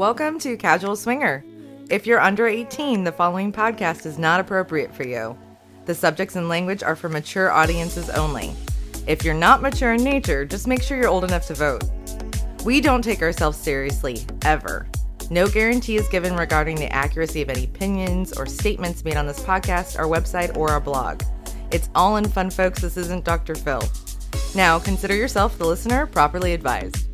Welcome to Casual Swinger. If you're under 18, the following podcast is not appropriate for you. The subjects and language are for mature audiences only. If you're not mature in nature, just make sure you're old enough to vote. We don't take ourselves seriously, ever. No guarantee is given regarding the accuracy of any opinions or statements made on this podcast, our website, or our blog. It's all in fun, folks. This isn't Dr. Phil. Now, consider yourself, the listener, properly advised.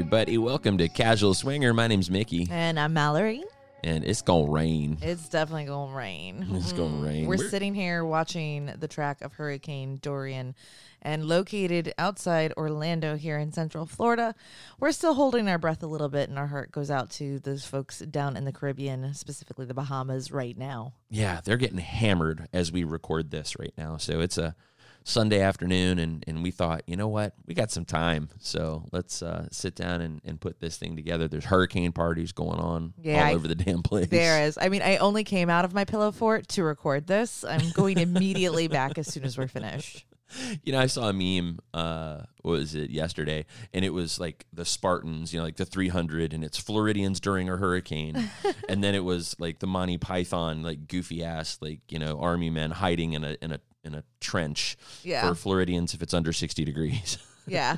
Everybody, welcome to Casual Swinger. My name's Mickey, And I'm Mallory. and it's gonna rain. It's definitely going to rain. It's gonna Mm. rain. We're We're- sitting here watching the track of Hurricane Dorian and located outside Orlando here in Central Florida. We're still holding our breath a little bit, and our heart goes out to those folks down in the Caribbean, specifically the Bahamas, right now. Yeah, they're getting hammered as we record this right now. So it's a Sunday afternoon, and, and we thought, you know what, we got some time, so let's uh, sit down and, and put this thing together. There's hurricane parties going on Yeah, all I- over the damn place. There is. I mean, I only came out of my pillow fort to record this. I'm going immediately back as soon as we're finished. You know, I saw a meme. Uh, what was it yesterday? And it was like the Spartans, you know, like the 300, and it's Floridians during a hurricane. and then it was like the Monty Python, like goofy ass, like you know, army men hiding in a in a in a trench Yeah. for Floridians if it's under 60 degrees. Yeah.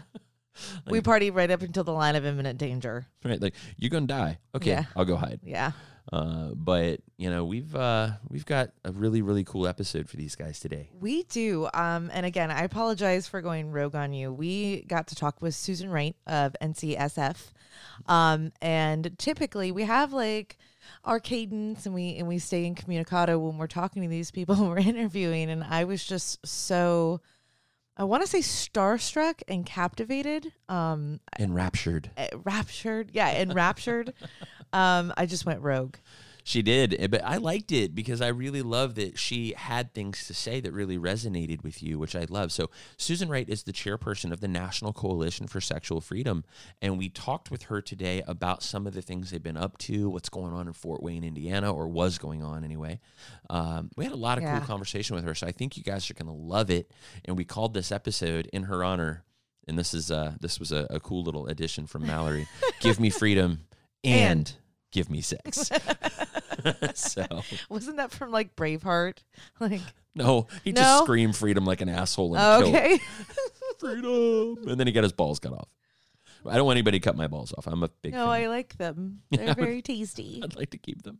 we party right up until the line of imminent danger. right? Like you're gonna die. Okay, Yeah. I'll go hide. Yeah. Uh, but you know, we've uh, we've got a really really cool episode for these guys today. We do. Um, and again, I apologize for going rogue on you. We got to talk with Susan Wright of NCSF. Um, and typically we have like our cadence and we and we stay incommunicado when we're talking to these people and we're interviewing. And I was just so I want to say starstruck and captivated. Um Enraptured. eh, raptured. Yeah, enraptured. um, I just went rogue. She did, eh, but I liked it because I really love that she had things to say that really resonated with you, which I love. So, Susan Wright is the chairperson of the National Coalition for Sexual Freedom, and we talked with her today about some of the things they've been up to, what's going on in Fort Wayne, Indiana, or was going on anyway. Um, we had a lot of Yeah. cool conversation with her, so I think you guys are going to love it. And we called this episode in her honor, and this is uh, this was a, a cool little addition from Mallory. Give me freedom and, And. Give me sex. so Wasn't that from like Braveheart? Like no, he No? just screamed freedom like an asshole and killed okay. freedom, and then he got his balls cut off. I don't want anybody to cut my balls off. I'm a big. No, fan. I like them. They're would- very tasty. I'd like to keep them,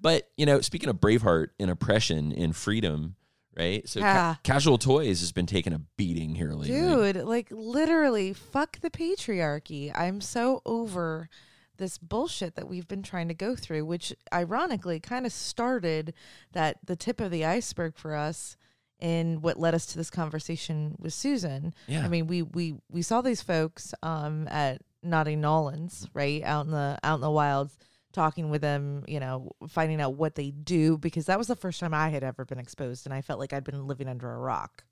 but you know, speaking of Braveheart and oppression and freedom, right? So, ca- Casual Toys has been taking a beating here lately. Dude, like literally, fuck the patriarchy. I'm so over this bullshit that we've been trying to go through, which ironically kind of started that the tip of the iceberg for us in what led us to this conversation with Susan. Yeah. I mean, we we we saw these folks um at Naughty N'awlins, right? Out in the out in the wilds talking with them, you know, finding out what they do because that was the first time I had ever been exposed and I felt like I'd been living under a rock.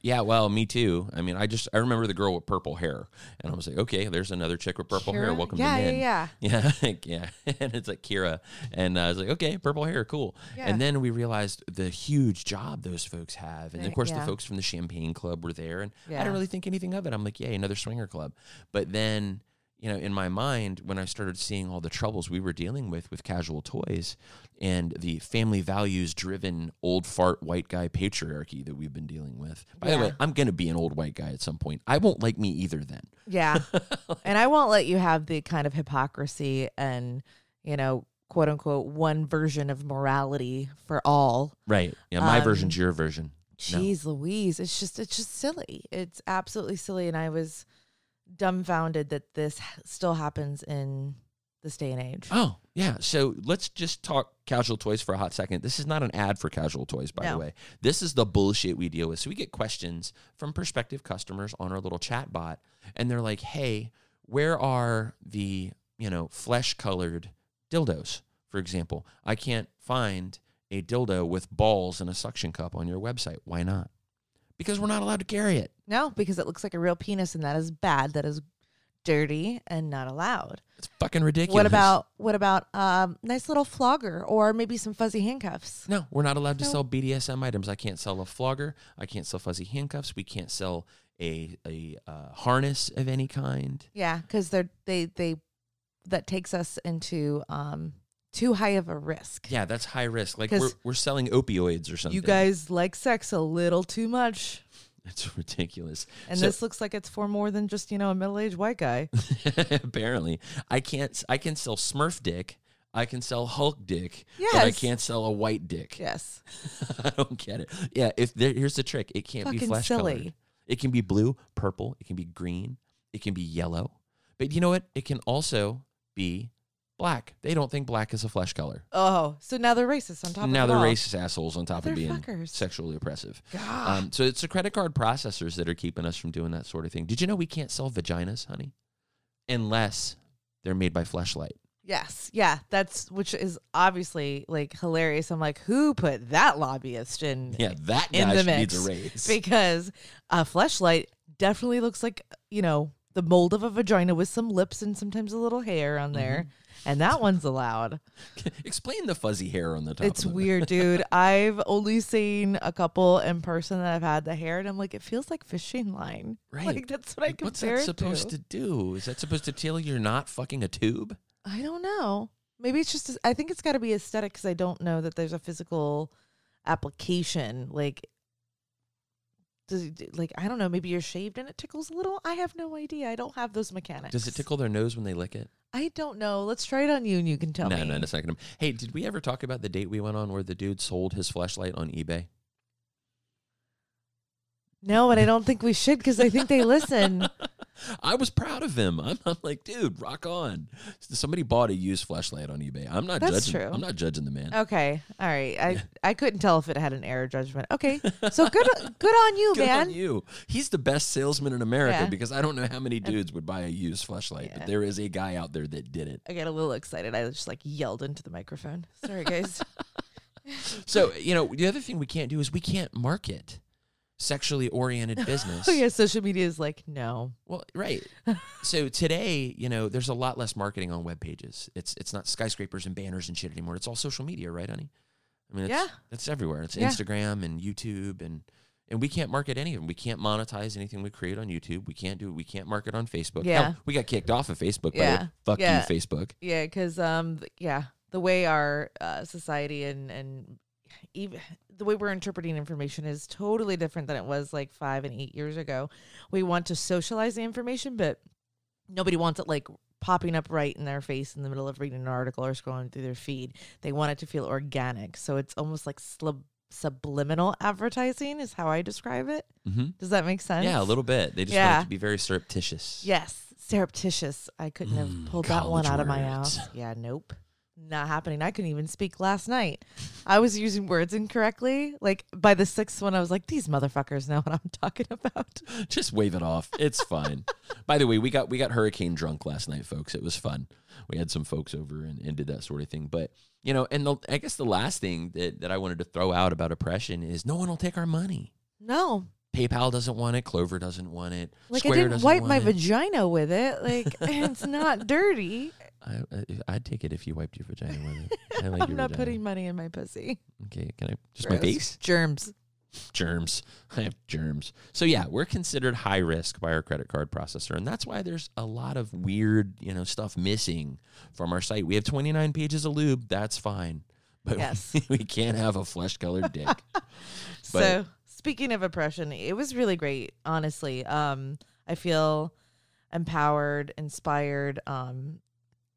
Yeah, well, me too. I mean, I just I remember the girl with purple hair, and I was like, okay, there's another chick with purple hair. Welcome yeah, to yeah, men. yeah. Yeah, yeah, and it's like Kira, and I was like, okay, purple hair, cool. Yeah. And then we realized the huge job those folks have, and of course yeah. the folks from the Champagne Club were there, and I didn't really think anything of it. I'm like, yay, another swinger club. But then, you know, in my mind, when I started seeing all the troubles we were dealing with with casual toys, and the family values driven old fart white guy patriarchy that we've been dealing with. By the way, I'm gonna be an old white guy at some point. I won't like me either then. Yeah. and I won't let you have the kind of hypocrisy and, you know, quote unquote, one version of morality for all. Right. Yeah, my Um, version's your version. No. Jeez Louise. It's just, it's just silly. It's absolutely silly. And I was dumbfounded that this still happens in this day and age. Oh, yeah. So let's just talk casual toys for a hot second. This is not an ad for casual toys, by the way. This is the bullshit we deal with. So we get questions from prospective customers on our little chat bot, and they're like, hey, where are the, you know, flesh colored dildos, for example? I can't find a dildo with balls and a suction cup on your website. Why not? Because we're not allowed to carry it. No, because it looks like a real penis and that is bad. That is dirty and not allowed. It's fucking ridiculous. What about what about um not allowed? It's fucking ridiculous. What about what about nice little flogger or maybe some fuzzy handcuffs? No, we're not allowed to No. sell BDSM items. I can't sell a flogger. I can't sell fuzzy handcuffs. We can't sell a a uh, harness of any kind. Yeah, because they're they they that takes us into um too high of a risk. Yeah, that's high risk. Like we're we're selling opioids or something. You guys like sex a little too much. it's ridiculous. And So- this looks like it's for more than just, you know, a middle aged white guy. Apparently, I can't. I can sell Smurf dick. I can sell Hulk dick, but I can't sell a white dick. yes. I don't get it. Yeah, if there, here's the trick, it can't be Fucking flesh silly. colored. It can be blue, purple. It can be green. It can be yellow. But you know what? It can also be black. They don't think black is a flesh color. Oh, so now they're racist on top now of they're all. racist assholes on top of being Motherfuckers. sexually oppressive. Um, so it's the credit card processors that are keeping us from doing that sort of thing. Did you know we can't sell vaginas, honey, unless they're made by Fleshlight? yes. Yeah. That's which is obviously like hilarious. I'm like, who put that lobbyist in Yeah, that in guy the should- needs a raise. because a fleshlight definitely looks like you know the mold of a vagina with some lips and sometimes a little hair on there, Mm-hmm. and that one's allowed. Explain the fuzzy hair on the top. It's weird, dude. I've only seen a couple in person that have had the hair, and I'm like, it feels like fishing line. Right. Like that's what I Like, What's that it supposed to do? Is that supposed to tell you you're not fucking a tube? I don't know. Maybe it's just. I think it's got to be aesthetic because I don't know that there's a physical application. Like, does it, like I don't know. Maybe you're shaved and it tickles a little. I have no idea. I don't have those mechanics. Does it tickle their nose when they lick it? I don't know. Let's try it on you, and you can tell no, me. no, it's not gonna. Hey, did we ever talk about the date we went on where the dude sold his flashlight on eBay? No, and I don't think we should because I think they listen. I was proud of him. I'm, I'm like, dude, rock on. Somebody bought a used flashlight on eBay. I'm not That's judging. true. I'm not judging the man. Okay, all right. I I couldn't tell if it had an error judgment. Okay, so good good on you, Good man. on you. He's the best salesman in America Yeah. because I don't know how many dudes would buy a used flashlight, Yeah. but there is a guy out there that did it. I got a little excited. I just like yelled into the microphone. Sorry, guys. So, you know, the other thing we can't do is we can't market sexually oriented business. oh yeah, social media is like no. Well, right. so today, you know, there's a lot less marketing on web pages. It's it's not skyscrapers and banners and shit anymore. It's all social media, right, honey? I mean, it's, Yeah. it's everywhere. It's Yeah. Instagram and YouTube and and we can't market any of them. We can't monetize anything we create on YouTube. We can't do we can't market on Facebook. Yeah. Hell, we got kicked off of Facebook. Yeah. Fuck Yeah. you, Facebook. Yeah, because um, yeah, the way our uh, society and and even the way we're interpreting information is totally different than it was like five and eight years ago. We want to socialize the information, but nobody wants it like popping up right in their face in the middle of reading an article or scrolling through their feed. They want it to feel organic, so it's almost like slub- subliminal advertising is how I describe it. Mm-hmm. Does that make sense? Yeah, a little bit. They just want it to be very surreptitious. Yes, surreptitious. I couldn't have Mm, pulled that one out of my ass. Yeah, nope. Not happening. I couldn't even speak last night. I was using words incorrectly. Like by the sixth one, I was like, "These motherfuckers know what I'm talking about." Just wave it off. It's fine. By the way, we got we got hurricane drunk last night, folks. It was fun. We had some folks over and, and did that sort of thing. But you know, and the, I guess the last thing that, that I wanted to throw out about oppression is no one will take our money. No, PayPal doesn't want it. Clover doesn't want it. like Square I didn't wipe my it. vagina with it. Like it's not dirty. I, I'd take it if you wiped your vagina with it. I like I'm your not vagina. putting money in my pussy. Okay, can I just my Gross. face? Germs. germs. I have germs. So yeah, we're considered high risk by our credit card processor, and that's why there's a lot of weird, you know, stuff missing from our site. We have 29 pages of lube. That's fine, but Yes. we, can't have a flesh colored dick. so speaking of oppression, it was really great. Honestly, um, I feel empowered, inspired. Um,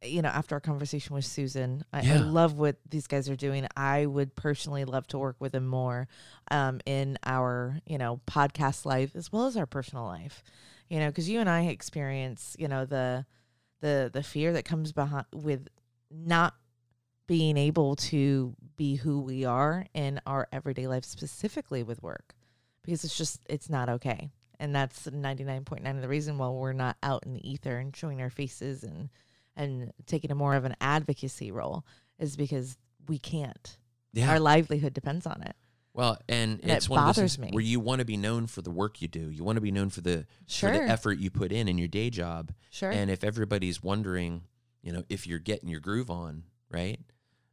you know, after our conversation with Susan, I, I love what these guys are doing. I would personally love to work with them more um, in our, you know, podcast life as well as our personal life. You know, because you and I experience, you know, the the the fear that comes behind with not being able to be who we are in our everyday life, specifically with work, because it's just it's not okay, and that's ninety nine point nine of the reason why we're not out in the ether and showing our faces and and taking a more of an advocacy role is because we can't. Yeah. Our livelihood depends on it. Well, and, And it it's one of those bothers things me. where you want to be known for the work you do. You want to be known for the for the effort you put in in your day job. Sure. And if everybody's wondering, you know, if you're getting your groove on, right?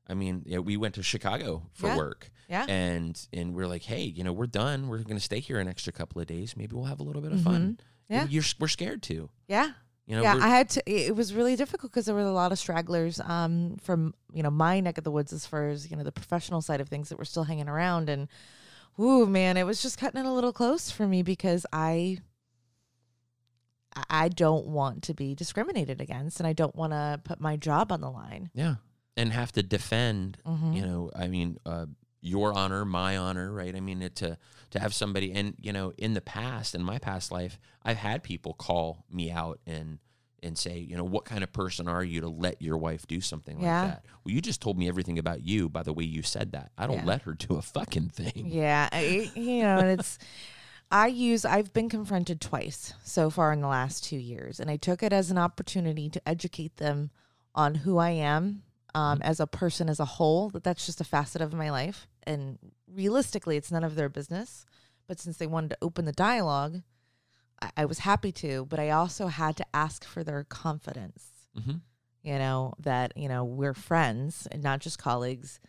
I mean, you know, we went to Chicago for Yeah. work, yeah. and and we're like, hey, you know, we're done. We're going to stay here an extra couple of days. Maybe we'll have a little bit of fun. Mm-hmm. Yeah. And you're we're scared to. yeah. You know, yeah, I had to. It was really difficult because there were a lot of stragglers um, from you know my neck of the woods as far as you know the professional side of things that were still hanging around, and ooh man, it was just cutting it a little close for me because I I- don't want to be discriminated against, and I don't want to put my job on the line. yeah, and have to defend Mhm. you know i mean uh, your honor my honor right? I mean it, to to have somebody and you know in the past in my past life i've had people call me out and and say you know what kind of person are you to let your wife do something Yeah. like that? Well you just told me everything about you by the way you said that. I don't Yeah. let her do a fucking thing. Yeah, I, you know, and it's I use I've been confronted twice so far in the last 2 years and I took it as an opportunity to educate them on who I am um, as a person as a whole that that's just a facet of my life and realistically it's none of their business but since they wanted to open the dialogue I, I was happy to but I also had to ask for their confidence. Hmm you know that you know we're friends and not just colleagues.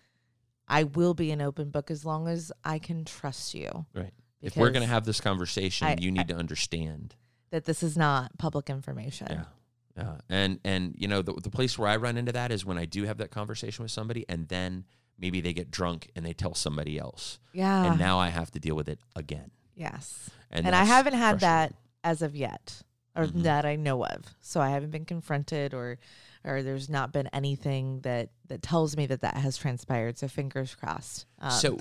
I will be an open book as long as i can trust you. Right. If we're going to have this conversation I- you need to understand. that this is not public information. Yeah. Yeah. And and you know the the place where I run into that is when I do have that conversation with somebody and then maybe they get drunk and they tell somebody else. yeah and now I have to deal with it again. yes And, and, i haven't had that as of yet or Mhm. that i know of so i haven't been confronted or or there's not been anything that that tells me that that has transpired so fingers crossed um, so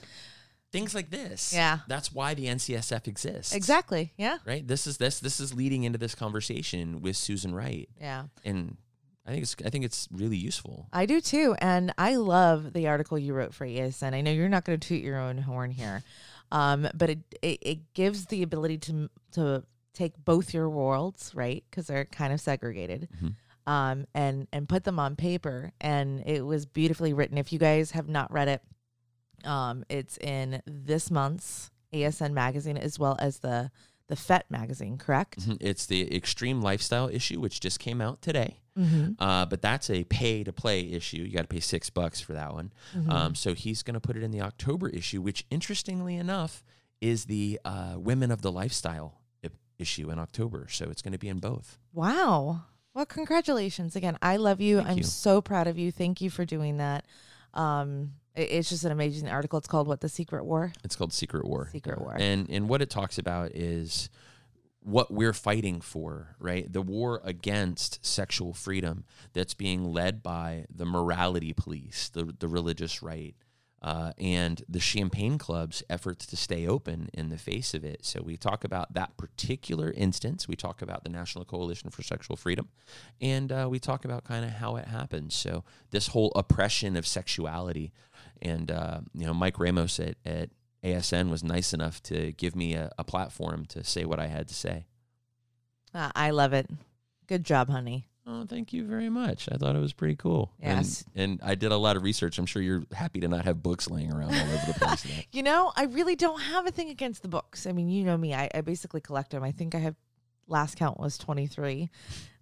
things like this. Yeah. That's why the NCSF exists. exactly yeah Right? This is this this is leading into this conversation with Susan Wright. yeah And I think it's I think it's really useful. I do too, and I love the article you wrote for ASN. I know you're not going to toot your own horn here, um, but it, it it gives the ability to to take both your worlds, right? Because they're kind of segregated, Mhm. um, and and put them on paper. And it was beautifully written. If you guys have not read it, um, it's in this month's ASN magazine as well as the the FET magazine. Correct? Mhm. It's the extreme lifestyle issue which just came out today. Mm-hmm. Uh, but that's a pay to play issue. You got to pay six bucks for that one. Mm-hmm. Um, so he's going to put it in the October issue, which interestingly enough is the uh, Women of the Lifestyle i- issue in October. So it's going to be in both. Wow. Well, congratulations again. I love you. Thank I'm you. so proud of you. Thank you for doing that. Um, it's just an amazing article. It's called "What the Secret War." It's called Secret War. Secret War. And and what it talks about is what we're fighting for, right? The war against sexual freedom that's being led by the morality police, the the religious right, uh, and the champagne club's efforts to stay open in the face of it. So we talk about that particular instance. We talk about the National Coalition for Sexual Freedom, and uh, we talk about kind of how it happens. So this whole oppression of sexuality, and uh, you know, Mike Ramos at, at ASN was nice enough to give me a, a platform to say what I had to say. Uh, I love it. Good job, honey. Oh, thank you very much. I thought it was pretty cool. And- Yes. And, I did a lot of research. I'm sure you're happy to not have books laying around all over the place. You know, I really don't have a thing against the books. I mean, you know me. I, I basically collect them. I think I have last count was 23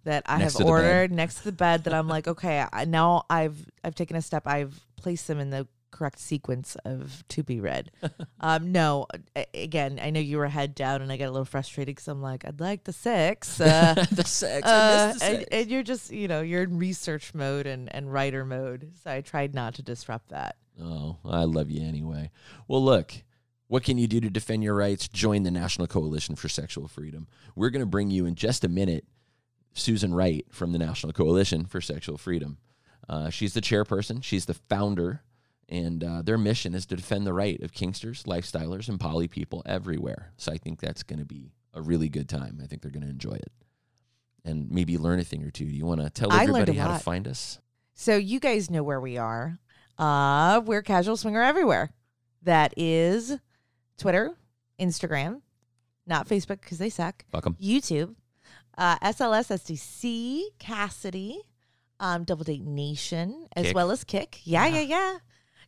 that I Next have the bed. ordered next to the bed that I'm like, okay, I, now I've I've taken a step. I've placed them in the correct sequence of to be read. um, no, a- again, I know you were head down, and I get a little frustrated because I'm like, I'd like the six. Uh, the sex. uh, the and, sex. and you're just, you know, you're in research mode and, and writer mode. So I tried not to disrupt that. Oh, I love you anyway. Well, look, what can you do to defend your rights? Join the National Coalition for Sexual Freedom. We're going to bring you in just a minute Susan Wright from the National Coalition for Sexual Freedom. Uh, she's the chairperson, she's the founder, and uh, their mission is to defend the right of Kinksters, lifestylers, and poly people everywhere. So I think that's going to be a really good time. I think they're going to enjoy it. And maybe learn a thing or two. Do you want to tell I learned a everybody how to find us? So you guys know where we are. Uh, we're Casual Swinger everywhere. That is Twitter, Instagram, not Facebook because they suck. Welcome. YouTube, uh, SLS, SDC, Kasidie, um, Double Date Nation, as Kik. well as Kik. Yeah, Yeah. yeah, yeah.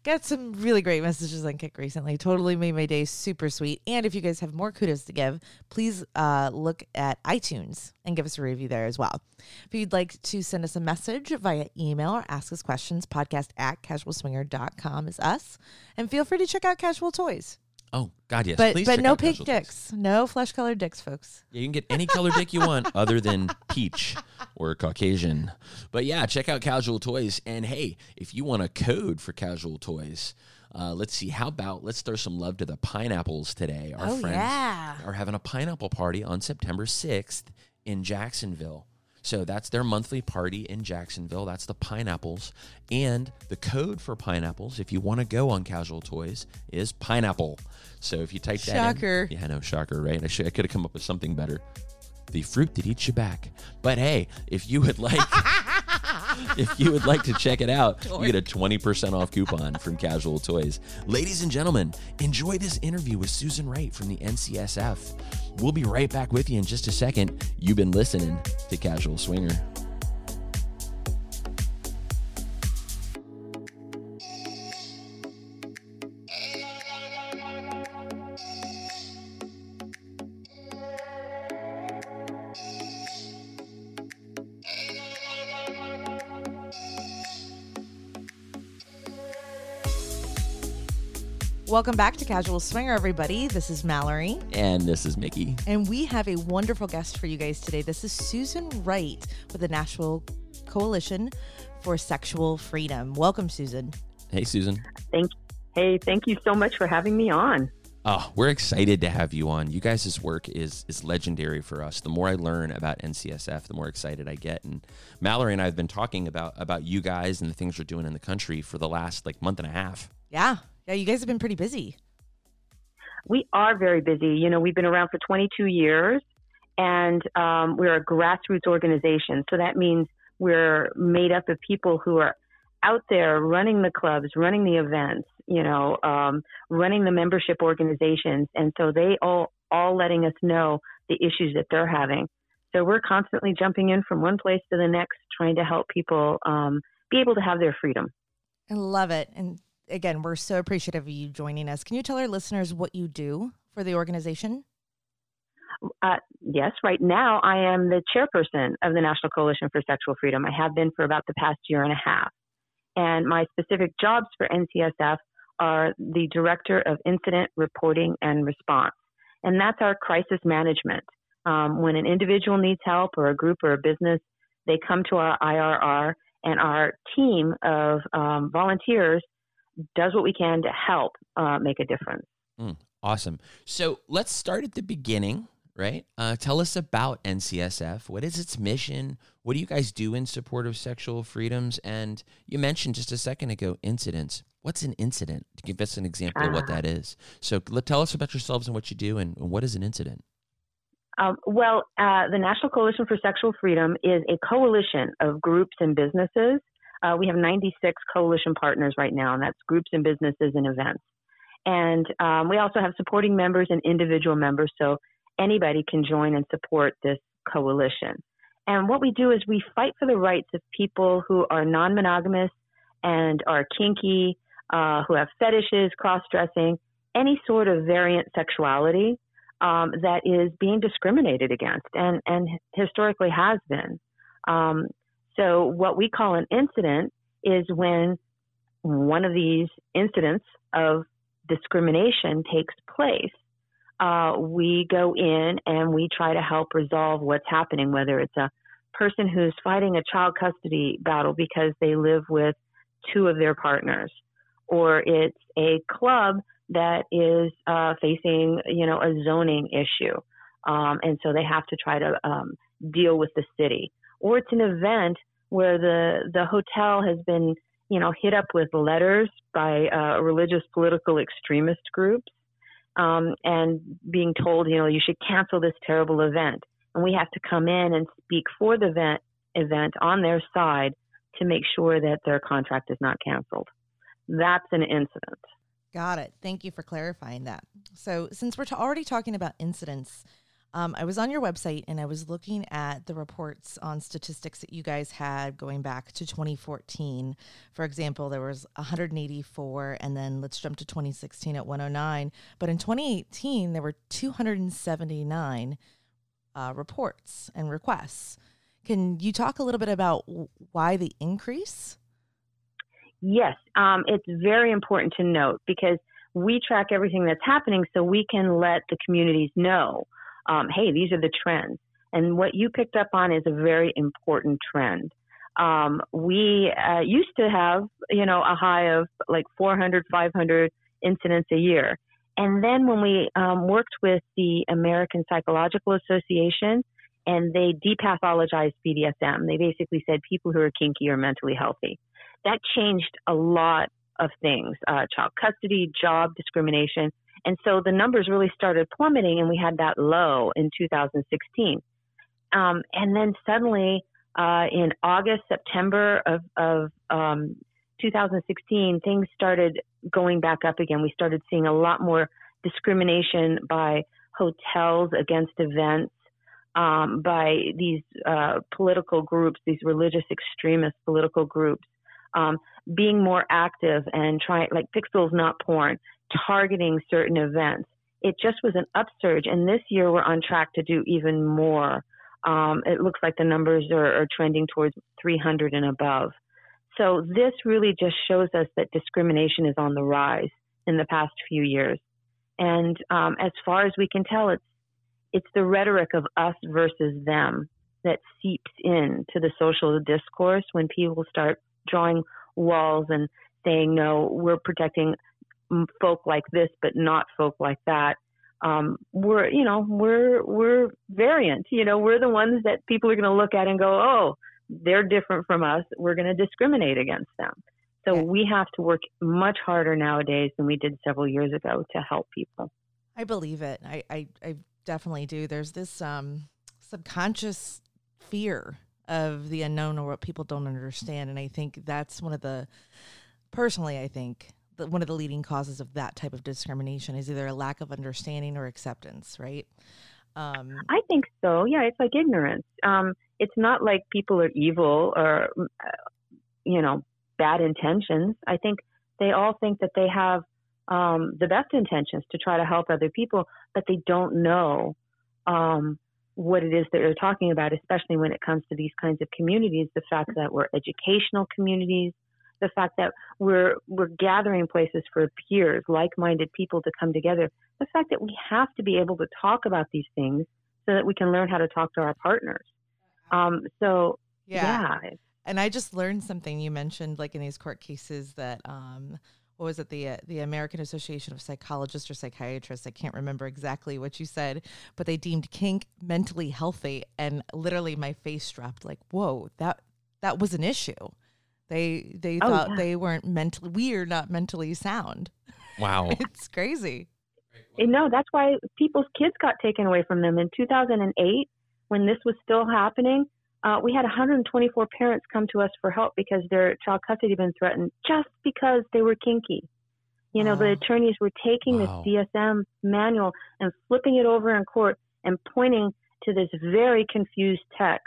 Got some really great messages on Kik recently. Totally made my day super sweet. And if you guys have more kudos to give, please uh, look at iTunes and give us a review there as well. If you'd like to send us a message via email or ask us questions, podcast at casualswinger.com is us. And feel free to check out Casual Toys. Oh God, yes. But Please but check no out pink Casual dicks. No flesh colored dicks, folks. Yeah, you can get any color dick you want other than peach or Caucasian. But yeah, check out Casual Toys. And hey, if you want a code for Casual Toys, uh, let's see. How about let's throw some love to the pineapples today? Our Oh, friends yeah. are having a pineapple party on September 6th in Jacksonville. So that's their monthly party in Jacksonville. That's the pineapples. And the code for pineapples, if you want to go on Casual Toys, is pineapple. So if you type that. Shocker. Yeah, I know, shocker, right? I, should, I could have come up with something better. The fruit that eats you back. But hey, if you would like if you would like to check it out, you get a 20% off coupon from Casual Toys. Ladies and gentlemen, enjoy this interview with Susan Wright from the NCSF. We'll be right back with you in just a second. You've been listening to Casual Swinger. Welcome back to Casual Swinger, everybody. This is Mallory. And this is Mickey. And we have a wonderful guest for you guys today. This is Susan Wright with the National Coalition for Sexual Freedom. Welcome, Susan. Hey, Susan. Thank Hey, thank you so much for having me on. Oh, we're excited to have you on. You guys' work is is legendary for us. The more I learn about NCSF, the more excited I get. And Mallory and I have been talking about about you guys and the things you're doing in the country for the last like month and a half. Yeah. Yeah, you guys have been pretty busy. We are very busy. You know, we've been around for 22 years and um, we're a grassroots organization. So that means we're made up of people who are out there running the clubs, running the events, you know, um, running the membership organizations. And so they all, all letting us know the issues that they're having. So we're constantly jumping in from one place to the next, trying to help people um, be able to have their freedom. I love it. And again, we're so appreciative of you joining us. Can you tell our listeners what you do for the organization? Uh, yes, right now I am the chairperson of the National Coalition for Sexual Freedom. I have been for about the past year and a half. And my specific jobs for NCSF are the Director of Incident Reporting and Response. And that's our crisis management. Um, when an individual needs help or a group or a business, they come to our IRR, and our team of um, volunteers does what we can to help uh, make a difference. Mm, awesome. So let's start at the beginning, right? Uh, tell us about NCSF. What is its mission? What do you guys do in support of sexual freedoms? And you mentioned just a second ago incidents. What's an incident? To give us an example of what that is. So let, tell us about yourselves and what you do, and, and what is an incident? Um, well, uh, the National Coalition for Sexual Freedom is a coalition of groups and businesses. Uh, we have 96 coalition partners right now, and that's groups and businesses and events. And um, we also have supporting members and individual members, so anybody can join and support this coalition. And what we do is we fight for the rights of people who are non monogamous and are kinky, uh, who have fetishes, cross dressing, any sort of variant sexuality um, that is being discriminated against and, and historically has been. Um, so, what we call an incident is when one of these incidents of discrimination takes place. Uh, we go in and we try to help resolve what's happening, whether it's a person who's fighting a child custody battle because they live with two of their partners, or it's a club that is uh, facing, you know, a zoning issue, um, and so they have to try to um, deal with the city, or it's an event where the the hotel has been, you know, hit up with letters by uh, religious political extremist groups, um, and being told, you know, you should cancel this terrible event, and we have to come in and speak for the event event on their side to make sure that their contract is not canceled. That's an incident. Got it. Thank you for clarifying that. So, since we're t- already talking about incidents, Um, I was on your website and I was looking at the reports on statistics that you guys had going back to 2014. For example, there was 184, and then let's jump to 2016 at 109. But in 2018, there were 279 uh, reports and requests. Can you talk a little bit about why the increase? Yes, um, it's very important to note because we track everything that's happening so we can let the communities know um, hey, these are the trends. And what you picked up on is a very important trend. Um, we uh, used to have, you know, a high of like 400, 500 incidents a year. And then when we um, worked with the American Psychological Association, and they depathologized BDSM, they basically said people who are kinky are mentally healthy. That changed a lot of things uh, child custody, job discrimination. And so the numbers really started plummeting, and we had that low in 2016. Um, and then suddenly, uh, in August, September of, of um, 2016, things started going back up again. We started seeing a lot more discrimination by hotels against events, um, by these uh, political groups, these religious extremist political groups, um, being more active and trying, like Pixels Not Porn, targeting certain events. It just was an upsurge. And this year we're on track to do even more. Um, it looks like the numbers are, are trending towards 300 and above. So this really just shows us that discrimination is on the rise in the past few years. And um, as far as we can tell, it's it's the rhetoric of us versus them that seeps into the social discourse when people start drawing walls and saying, no, we're protecting folk like this, but not folk like that. Um, we're, you know, we're, we're variant, you know, we're the ones that people are going to look at and go, oh, they're different from us. We're going to discriminate against them. So we have to work much harder nowadays than we did several years ago to help people. I believe it. I, I, I definitely do. There's this um, subconscious fear of the unknown or what people don't understand. And I think that's one of the, personally, I think the, one of the leading causes of that type of discrimination is either a lack of understanding or acceptance, right? Um, I think so. Yeah, it's like ignorance. Um, it's not like people are evil or, uh, you know, bad intentions. I think they all think that they have um, the best intentions to try to help other people, but they don't know um, what it is that you're talking about, especially when it comes to these kinds of communities. The fact that we're educational communities, the fact that we're we're gathering places for peers, like-minded people to come together. The fact that we have to be able to talk about these things so that we can learn how to talk to our partners. Um, so yeah. yeah. And I just learned something you mentioned, like in these court cases, that um, what was it the uh, the American Association of Psychologists or Psychiatrists I can't remember exactly what you said but they deemed kink mentally healthy and literally my face dropped like whoa that that was an issue they they oh, thought yeah. they weren't mentally we are not mentally sound wow it's crazy And no that's why people's kids got taken away from them in 2008 when this was still happening uh, we had 124 parents come to us for help because their child custody had been threatened just because they were kinky. You know, the attorneys were taking wow. this DSM manual and flipping it over in court and pointing to this very confused text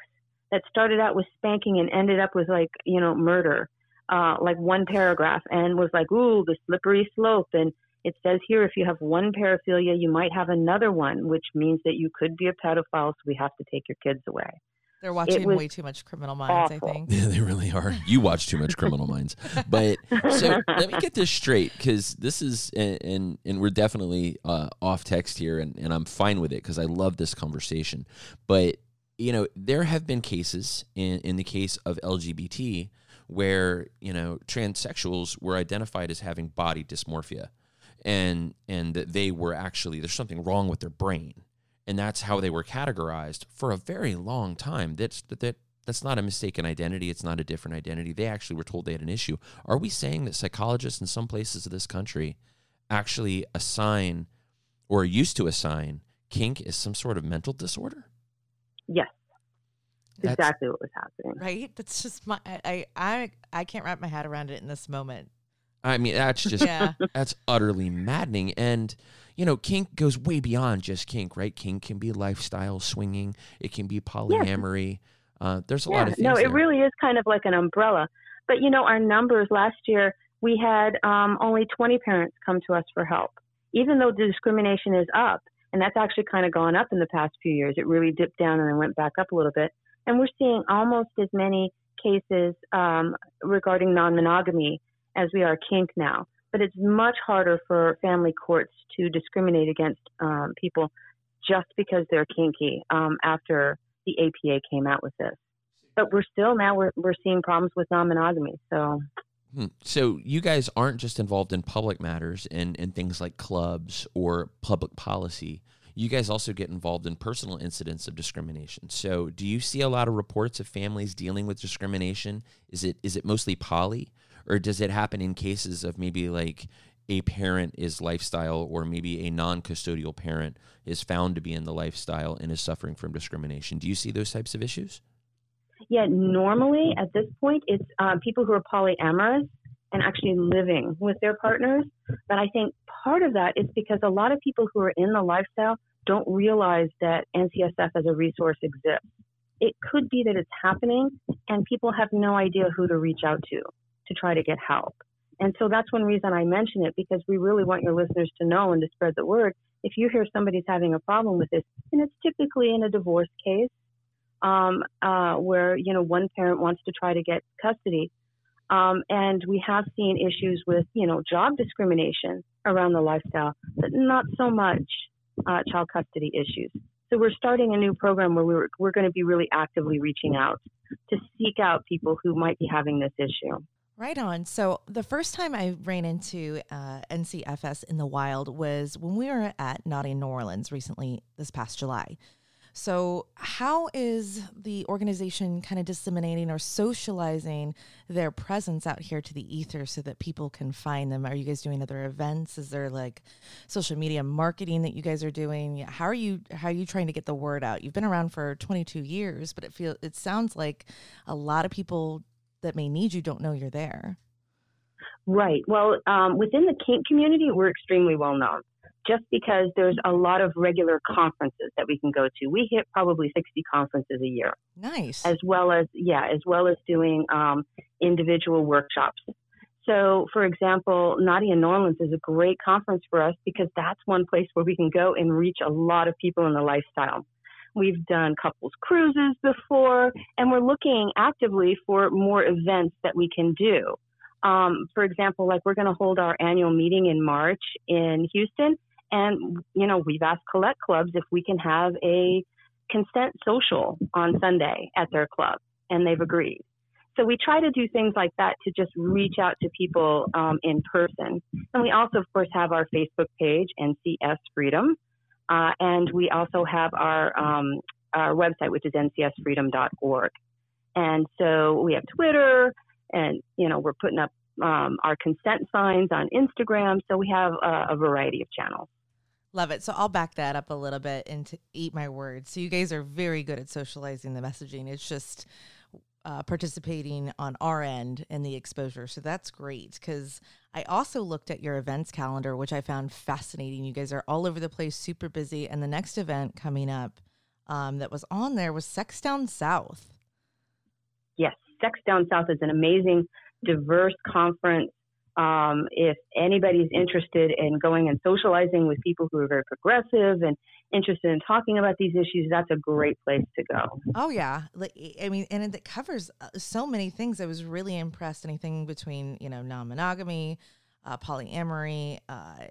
that started out with spanking and ended up with like, you know, murder, uh, like one paragraph and was like, ooh, the slippery slope. And it says here if you have one paraphilia, you might have another one, which means that you could be a pedophile, so we have to take your kids away. They're watching way too much Criminal Minds, awful. I think. Yeah, they really are. You watch too much Criminal Minds. But so let me get this straight because this is, and, and, and we're definitely uh, off text here, and, and I'm fine with it because I love this conversation. But, you know, there have been cases in, in the case of LGBT where, you know, transsexuals were identified as having body dysmorphia and and that they were actually there's something wrong with their brain and that's how they were categorized for a very long time. That's that, that that's not a mistaken identity. It's not a different identity. They actually were told they had an issue. Are we saying that psychologists in some places of this country actually assign or used to assign kink as some sort of mental disorder? Yes. That's, exactly what was happening. Right? That's just my I I I can't wrap my head around it in this moment. I mean, that's just yeah. that's utterly maddening. And you know, kink goes way beyond just kink, right? Kink can be lifestyle swinging. It can be polyamory. Uh, there's a yeah. lot of things. No, it there. really is kind of like an umbrella. But you know, our numbers last year, we had um, only 20 parents come to us for help, even though the discrimination is up. And that's actually kind of gone up in the past few years. It really dipped down and then went back up a little bit. And we're seeing almost as many cases um, regarding non monogamy as we are kink now but it's much harder for family courts to discriminate against um, people just because they're kinky um, after the APA came out with this. But we're still now we're we're seeing problems with non-monogamy. So. Hmm. So you guys aren't just involved in public matters and, and things like clubs or public policy. You guys also get involved in personal incidents of discrimination. So do you see a lot of reports of families dealing with discrimination? Is it is it mostly poly or does it happen in cases of maybe like a parent is lifestyle or maybe a non-custodial parent is found to be in the lifestyle and is suffering from discrimination do you see those types of issues yeah normally at this point it's uh, people who are polyamorous and actually living with their partners but i think part of that is because a lot of people who are in the lifestyle don't realize that ncsf as a resource exists it could be that it's happening and people have no idea who to reach out to to try to get help. And so that's one reason I mention it because we really want your listeners to know and to spread the word. If you hear somebody's having a problem with this, and it's typically in a divorce case um, uh, where you know one parent wants to try to get custody, um, and we have seen issues with you know job discrimination around the lifestyle, but not so much uh, child custody issues. So we're starting a new program where we're we're going to be really actively reaching out to seek out people who might be having this issue. Right on. So the first time I ran into uh, NCFS in the wild was when we were at Naughty New Orleans recently this past July. So, how is the organization kind of disseminating or socializing their presence out here to the ether so that people can find them? Are you guys doing other events? Is there like social media marketing that you guys are doing? How are you how are you trying to get the word out? You've been around for 22 years, but it feels it sounds like a lot of people that may need you don't know you're there. Right. Well, um, within the kink community, we're extremely well known just because there's a lot of regular conferences that we can go to. We hit probably 60 conferences a year. Nice. As well as, yeah, as well as doing um, individual workshops. So, for example, New Orleans is a great conference for us because that's one place where we can go and reach a lot of people in the lifestyle. We've done couples cruises before, and we're looking actively for more events that we can do. Um, for example, like we're going to hold our annual meeting in March in Houston, and you know we've asked Colette Clubs if we can have a consent social on Sunday at their club, and they've agreed. So we try to do things like that to just reach out to people um, in person. And we also, of course, have our Facebook page, NCS Freedom, uh, and we also have our, um, our website, which is ncsfreedom.org. And so we have Twitter, and you know we're putting up um, our consent signs on Instagram. So we have a, a, variety of channels. Love it. So I'll back that up a little bit and to eat my words. So you guys are very good at socializing the messaging. It's just uh, participating on our end in the exposure. So that's great because I also looked at your events calendar, which I found fascinating. You guys are all over the place, super busy. And the next event coming up um, that was on there was Sex Down South. Yes, Sex Down South is an amazing, diverse conference um, if anybody's interested in going and socializing with people who are very progressive and interested in talking about these issues, that's a great place to go. Oh yeah, I mean, and it covers uh, so many things. I was really impressed. Anything between you know non-monogamy, uh, polyamory, uh,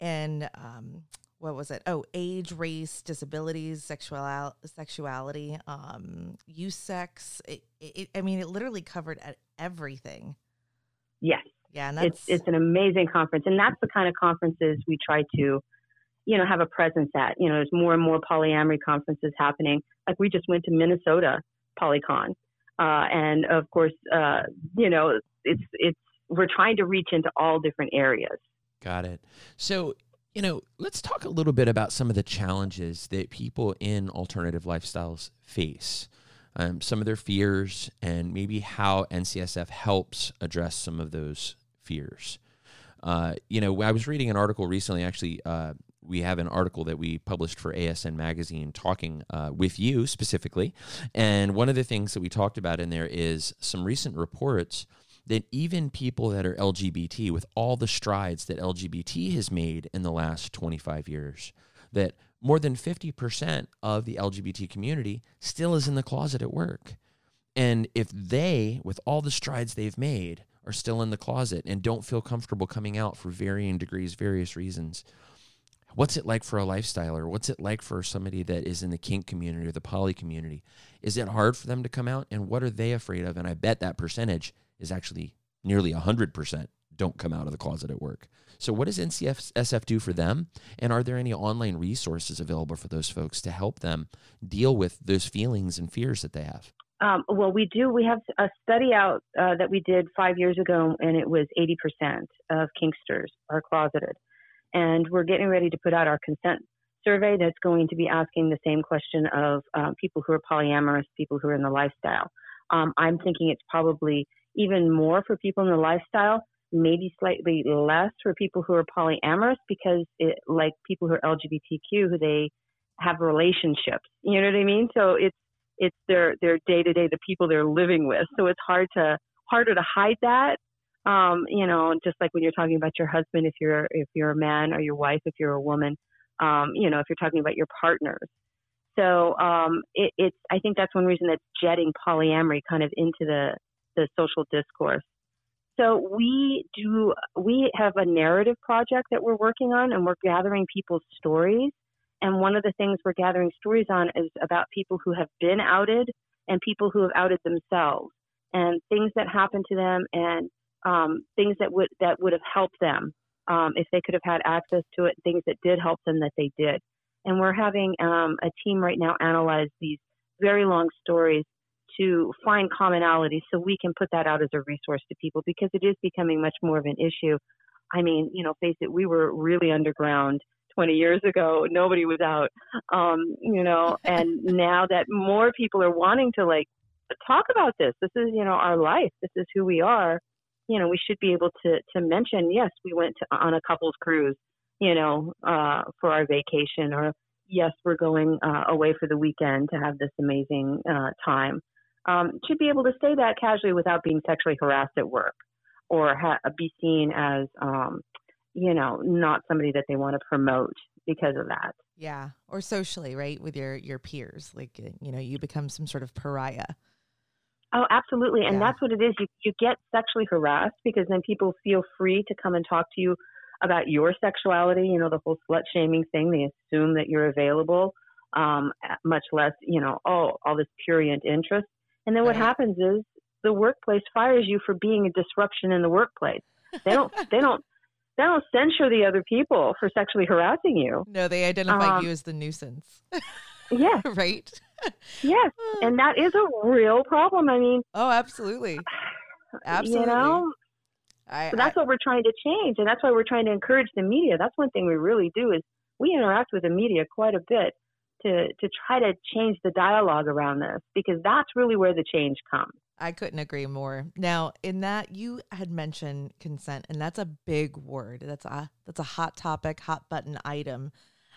and um, what was it? Oh, age, race, disabilities, sexual sexuality, um, use sex. It, it, I mean, it literally covered everything. Yes. Yeah, and it's it's an amazing conference, and that's the kind of conferences we try to, you know, have a presence at. You know, there's more and more polyamory conferences happening. Like we just went to Minnesota PolyCon, uh, and of course, uh, you know, it's it's we're trying to reach into all different areas. Got it. So you know, let's talk a little bit about some of the challenges that people in alternative lifestyles face. Um, some of their fears and maybe how NCSF helps address some of those fears. Uh, you know, I was reading an article recently. Actually, uh, we have an article that we published for ASN Magazine talking uh, with you specifically. And one of the things that we talked about in there is some recent reports that even people that are LGBT, with all the strides that LGBT has made in the last 25 years, that more than 50% of the LGBT community still is in the closet at work. And if they, with all the strides they've made, are still in the closet and don't feel comfortable coming out for varying degrees, various reasons, what's it like for a lifestyler? What's it like for somebody that is in the kink community or the poly community? Is it hard for them to come out? And what are they afraid of? And I bet that percentage is actually nearly 100% don't come out of the closet at work. So, what does NCSF do for them? And are there any online resources available for those folks to help them deal with those feelings and fears that they have? Um, well, we do. We have a study out uh, that we did five years ago, and it was 80% of Kinksters are closeted. And we're getting ready to put out our consent survey that's going to be asking the same question of um, people who are polyamorous, people who are in the lifestyle. Um, I'm thinking it's probably even more for people in the lifestyle, maybe slightly less for people who are polyamorous because it, like people who are LGBTQ who they have relationships. You know what I mean? So it's it's their their day to day the people they're living with. So it's hard to harder to hide that. Um, you know, just like when you're talking about your husband, if you're if you're a man, or your wife, if you're a woman, um, you know, if you're talking about your partners. So um, it, it's I think that's one reason that's jetting polyamory kind of into the the social discourse. So we do we have a narrative project that we're working on, and we're gathering people's stories and one of the things we're gathering stories on is about people who have been outed and people who have outed themselves and things that happened to them and um, things that would that would have helped them um, if they could have had access to it, things that did help them that they did. And we're having um, a team right now analyze these very long stories to find commonality so we can put that out as a resource to people because it is becoming much more of an issue. I mean, you know, face it, we were really underground 20 years ago, nobody was out. Um, you know, and now that more people are wanting to like talk about this, this is, you know, our life. This is who we are. You know, we should be able to to mention, yes, we went to, on a couple's cruise, you know, uh, for our vacation, or yes, we're going uh, away for the weekend to have this amazing uh, time. Um, should be able to say that casually without being sexually harassed at work or ha- be seen as um, you know, not somebody that they want to promote because of that. Yeah, or socially, right, with your your peers, like uh, you know, you become some sort of pariah. Oh, absolutely, and yeah. that's what it is. You you get sexually harassed because then people feel free to come and talk to you about your sexuality. You know, the whole slut shaming thing. They assume that you're available, um, much less, you know, oh, all this purient interest. And then what right. happens is the workplace fires you for being a disruption in the workplace. They don't. they don't they don't censure the other people for sexually harassing you. No, they identify um, you as the nuisance. yeah. right. yes. And that is a real problem. I mean, oh, absolutely. Absolutely. You know, I, so that's I, what we're trying to change. And that's why we're trying to encourage the media. That's one thing we really do is we interact with the media quite a bit to, to try to change the dialogue around this because that's really where the change comes. I couldn't agree more. Now, in that you had mentioned consent, and that's a big word. That's a that's a hot topic, hot button item.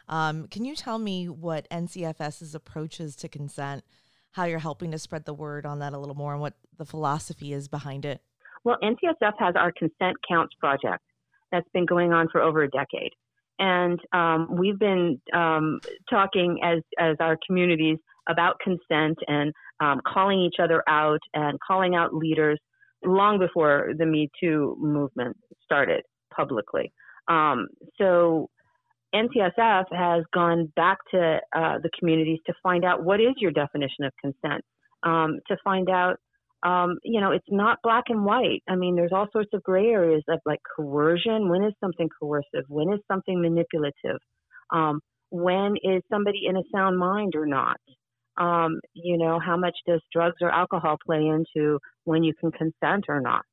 Um, can you tell me what NCFS's approaches to consent, how you're helping to spread the word on that a little more, and what the philosophy is behind it? Well, NCSF has our Consent Counts project that's been going on for over a decade, and um, we've been um, talking as as our communities about consent and um, calling each other out and calling out leaders long before the Me Too movement started publicly. Um, so NCSF has gone back to uh, the communities to find out what is your definition of consent, um, to find out, um, you know, it's not black and white. I mean, there's all sorts of gray areas of like coercion. When is something coercive? When is something manipulative? Um, when is somebody in a sound mind or not? Um, you know, how much does drugs or alcohol play into when you can consent or not?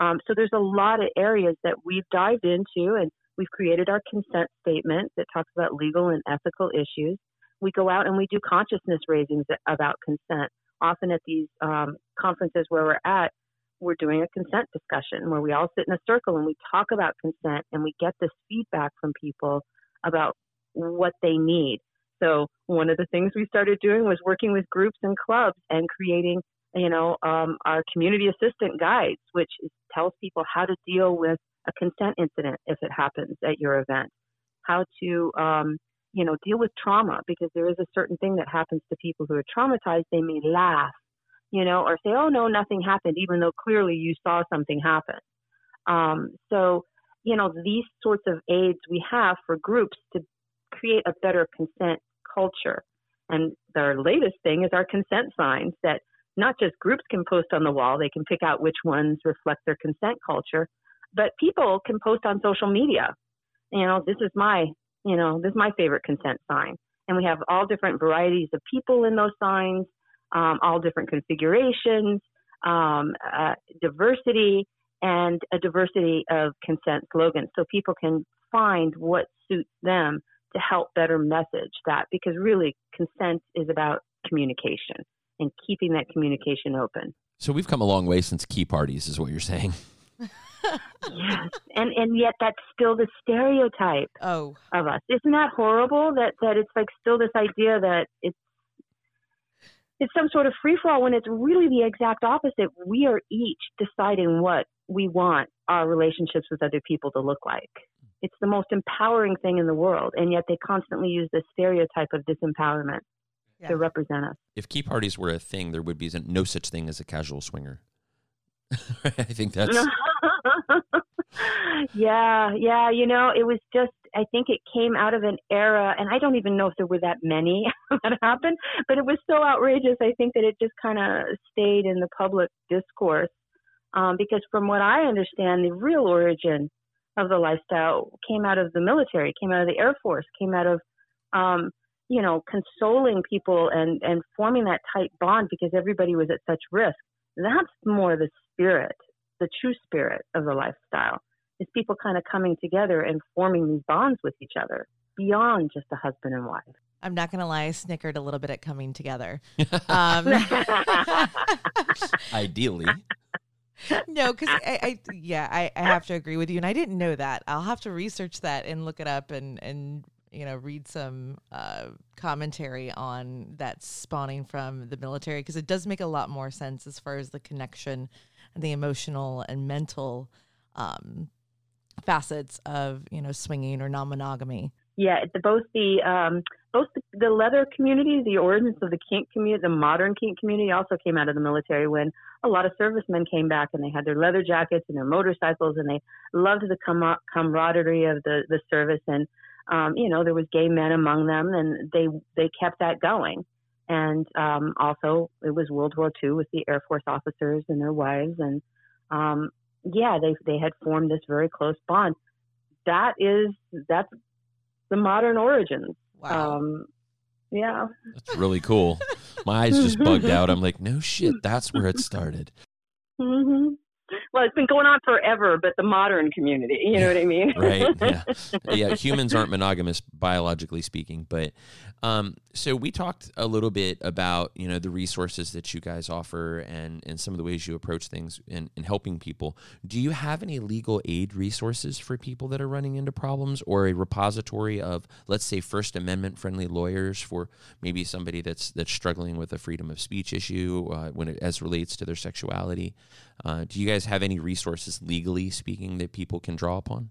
Um, so there's a lot of areas that we've dived into and we've created our consent statement that talks about legal and ethical issues. We go out and we do consciousness raisings about consent. Often at these um, conferences where we're at, we're doing a consent discussion where we all sit in a circle and we talk about consent and we get this feedback from people about what they need. So one of the things we started doing was working with groups and clubs and creating, you know, um, our community assistant guides, which tells people how to deal with a consent incident if it happens at your event, how to, um, you know, deal with trauma because there is a certain thing that happens to people who are traumatized. They may laugh, you know, or say, "Oh no, nothing happened," even though clearly you saw something happen. Um, so, you know, these sorts of aids we have for groups to create a better consent culture. And our latest thing is our consent signs that not just groups can post on the wall, they can pick out which ones reflect their consent culture, but people can post on social media. You know, this is my, you know, this is my favorite consent sign. And we have all different varieties of people in those signs, um, all different configurations, um, uh, diversity, and a diversity of consent slogans so people can find what suits them to help better message that because really consent is about communication and keeping that communication open. So we've come a long way since key parties, is what you're saying. yes, and and yet that's still the stereotype oh. of us. Isn't that horrible? That that it's like still this idea that it's it's some sort of free for all when it's really the exact opposite. We are each deciding what we want our relationships with other people to look like. It's the most empowering thing in the world, and yet they constantly use this stereotype of disempowerment yeah. to represent us. If key parties were a thing, there would be no such thing as a casual swinger. I think that's. yeah, yeah. You know, it was just, I think it came out of an era, and I don't even know if there were that many that happened, but it was so outrageous. I think that it just kind of stayed in the public discourse. Um, because from what I understand, the real origin of the lifestyle came out of the military, came out of the Air Force, came out of, um, you know, consoling people and, and forming that tight bond because everybody was at such risk. That's more the spirit, the true spirit of the lifestyle, is people kind of coming together and forming these bonds with each other beyond just a husband and wife. I'm not going to lie, I snickered a little bit at coming together. Um, Ideally. No, because I, I, yeah, I, I have to agree with you, and I didn't know that. I'll have to research that and look it up and and you know read some uh, commentary on that spawning from the military because it does make a lot more sense as far as the connection and the emotional and mental um, facets of you know swinging or non-monogamy. Yeah, the, both the um, both the, the leather community, the origins of the kink community, the modern kink community also came out of the military when a lot of servicemen came back and they had their leather jackets and their motorcycles and they loved the com- camaraderie of the, the service and um, you know there was gay men among them and they they kept that going. And um, also it was World War II with the Air Force officers and their wives and um, yeah they they had formed this very close bond. That is that's the modern origins. Wow. Um, yeah. That's really cool. My eyes just bugged out. I'm like, no shit, that's where it started. Mm-hmm well, it's been going on forever, but the modern community, you know what I mean? right. Yeah. Yeah. Humans aren't monogamous biologically speaking, but um, so we talked a little bit about you know the resources that you guys offer and and some of the ways you approach things in, in helping people. Do you have any legal aid resources for people that are running into problems, or a repository of let's say First Amendment friendly lawyers for maybe somebody that's that's struggling with a freedom of speech issue uh, when it as relates to their sexuality? Uh, do you guys have any resources, legally speaking, that people can draw upon?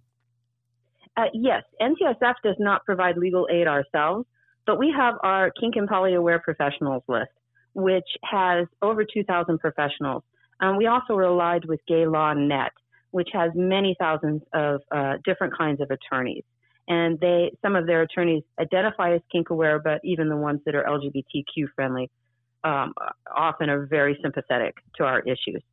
Uh, yes, NCSF does not provide legal aid ourselves, but we have our kink and poly aware professionals list, which has over 2,000 professionals. Um, we also are allied with Gay Law Net, which has many thousands of uh, different kinds of attorneys. And they, some of their attorneys identify as kink aware, but even the ones that are LGBTQ friendly um, often are very sympathetic to our issues.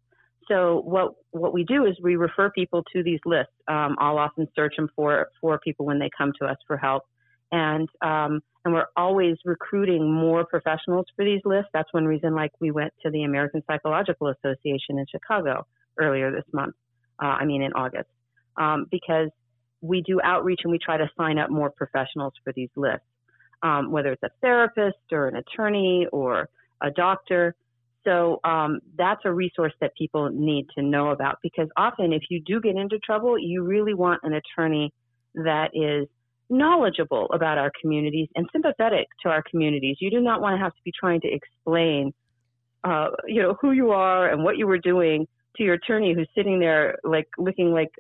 So what what we do is we refer people to these lists. Um, I'll often search them for for people when they come to us for help, and um, and we're always recruiting more professionals for these lists. That's one reason, like we went to the American Psychological Association in Chicago earlier this month. Uh, I mean in August, um, because we do outreach and we try to sign up more professionals for these lists, um, whether it's a therapist or an attorney or a doctor. So um, that's a resource that people need to know about because often, if you do get into trouble, you really want an attorney that is knowledgeable about our communities and sympathetic to our communities. You do not want to have to be trying to explain, uh, you know, who you are and what you were doing to your attorney who's sitting there like looking like,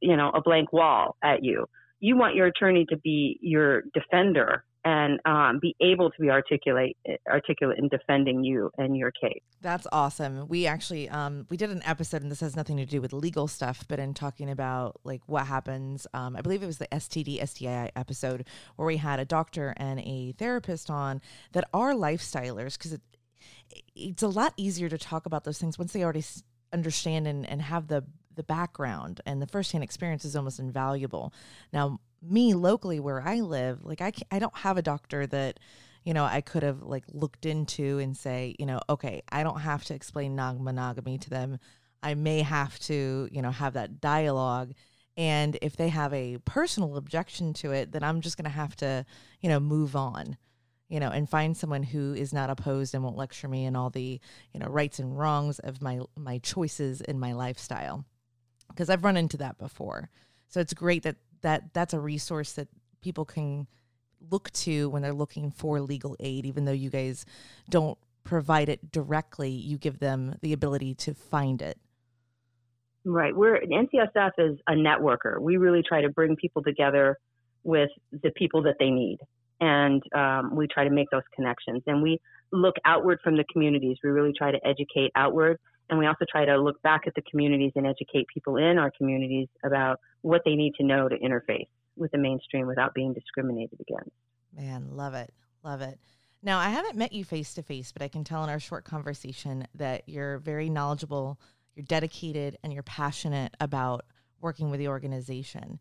you know, a blank wall at you. You want your attorney to be your defender and um, be able to be articulate articulate in defending you and your case. That's awesome. We actually um, we did an episode, and this has nothing to do with legal stuff, but in talking about like what happens. Um, I believe it was the STD STI episode where we had a doctor and a therapist on that are lifestylers because it, it's a lot easier to talk about those things once they already understand and, and have the the background and the firsthand experience is almost invaluable. Now, me locally where I live, like I I don't have a doctor that you know I could have like looked into and say, you know, okay, I don't have to explain non-monogamy to them. I may have to, you know, have that dialogue and if they have a personal objection to it, then I'm just going to have to, you know, move on you know, and find someone who is not opposed and won't lecture me in all the, you know, rights and wrongs of my my choices in my lifestyle. Because I've run into that before. So it's great that that that's a resource that people can look to when they're looking for legal aid. Even though you guys don't provide it directly you give them the ability to find it. Right. We're ncsf is a networker. We really try to bring people together with the people that they need. And um, we try to make those connections. And we look outward from the communities. We really try to educate outward and we also try to look back at the communities and educate people in our communities about what they need to know to interface with the mainstream without being discriminated against. Man, love it. Love it. Now, I haven't met you face to face, but I can tell in our short conversation that you're very knowledgeable, you're dedicated, and you're passionate about working with the organization.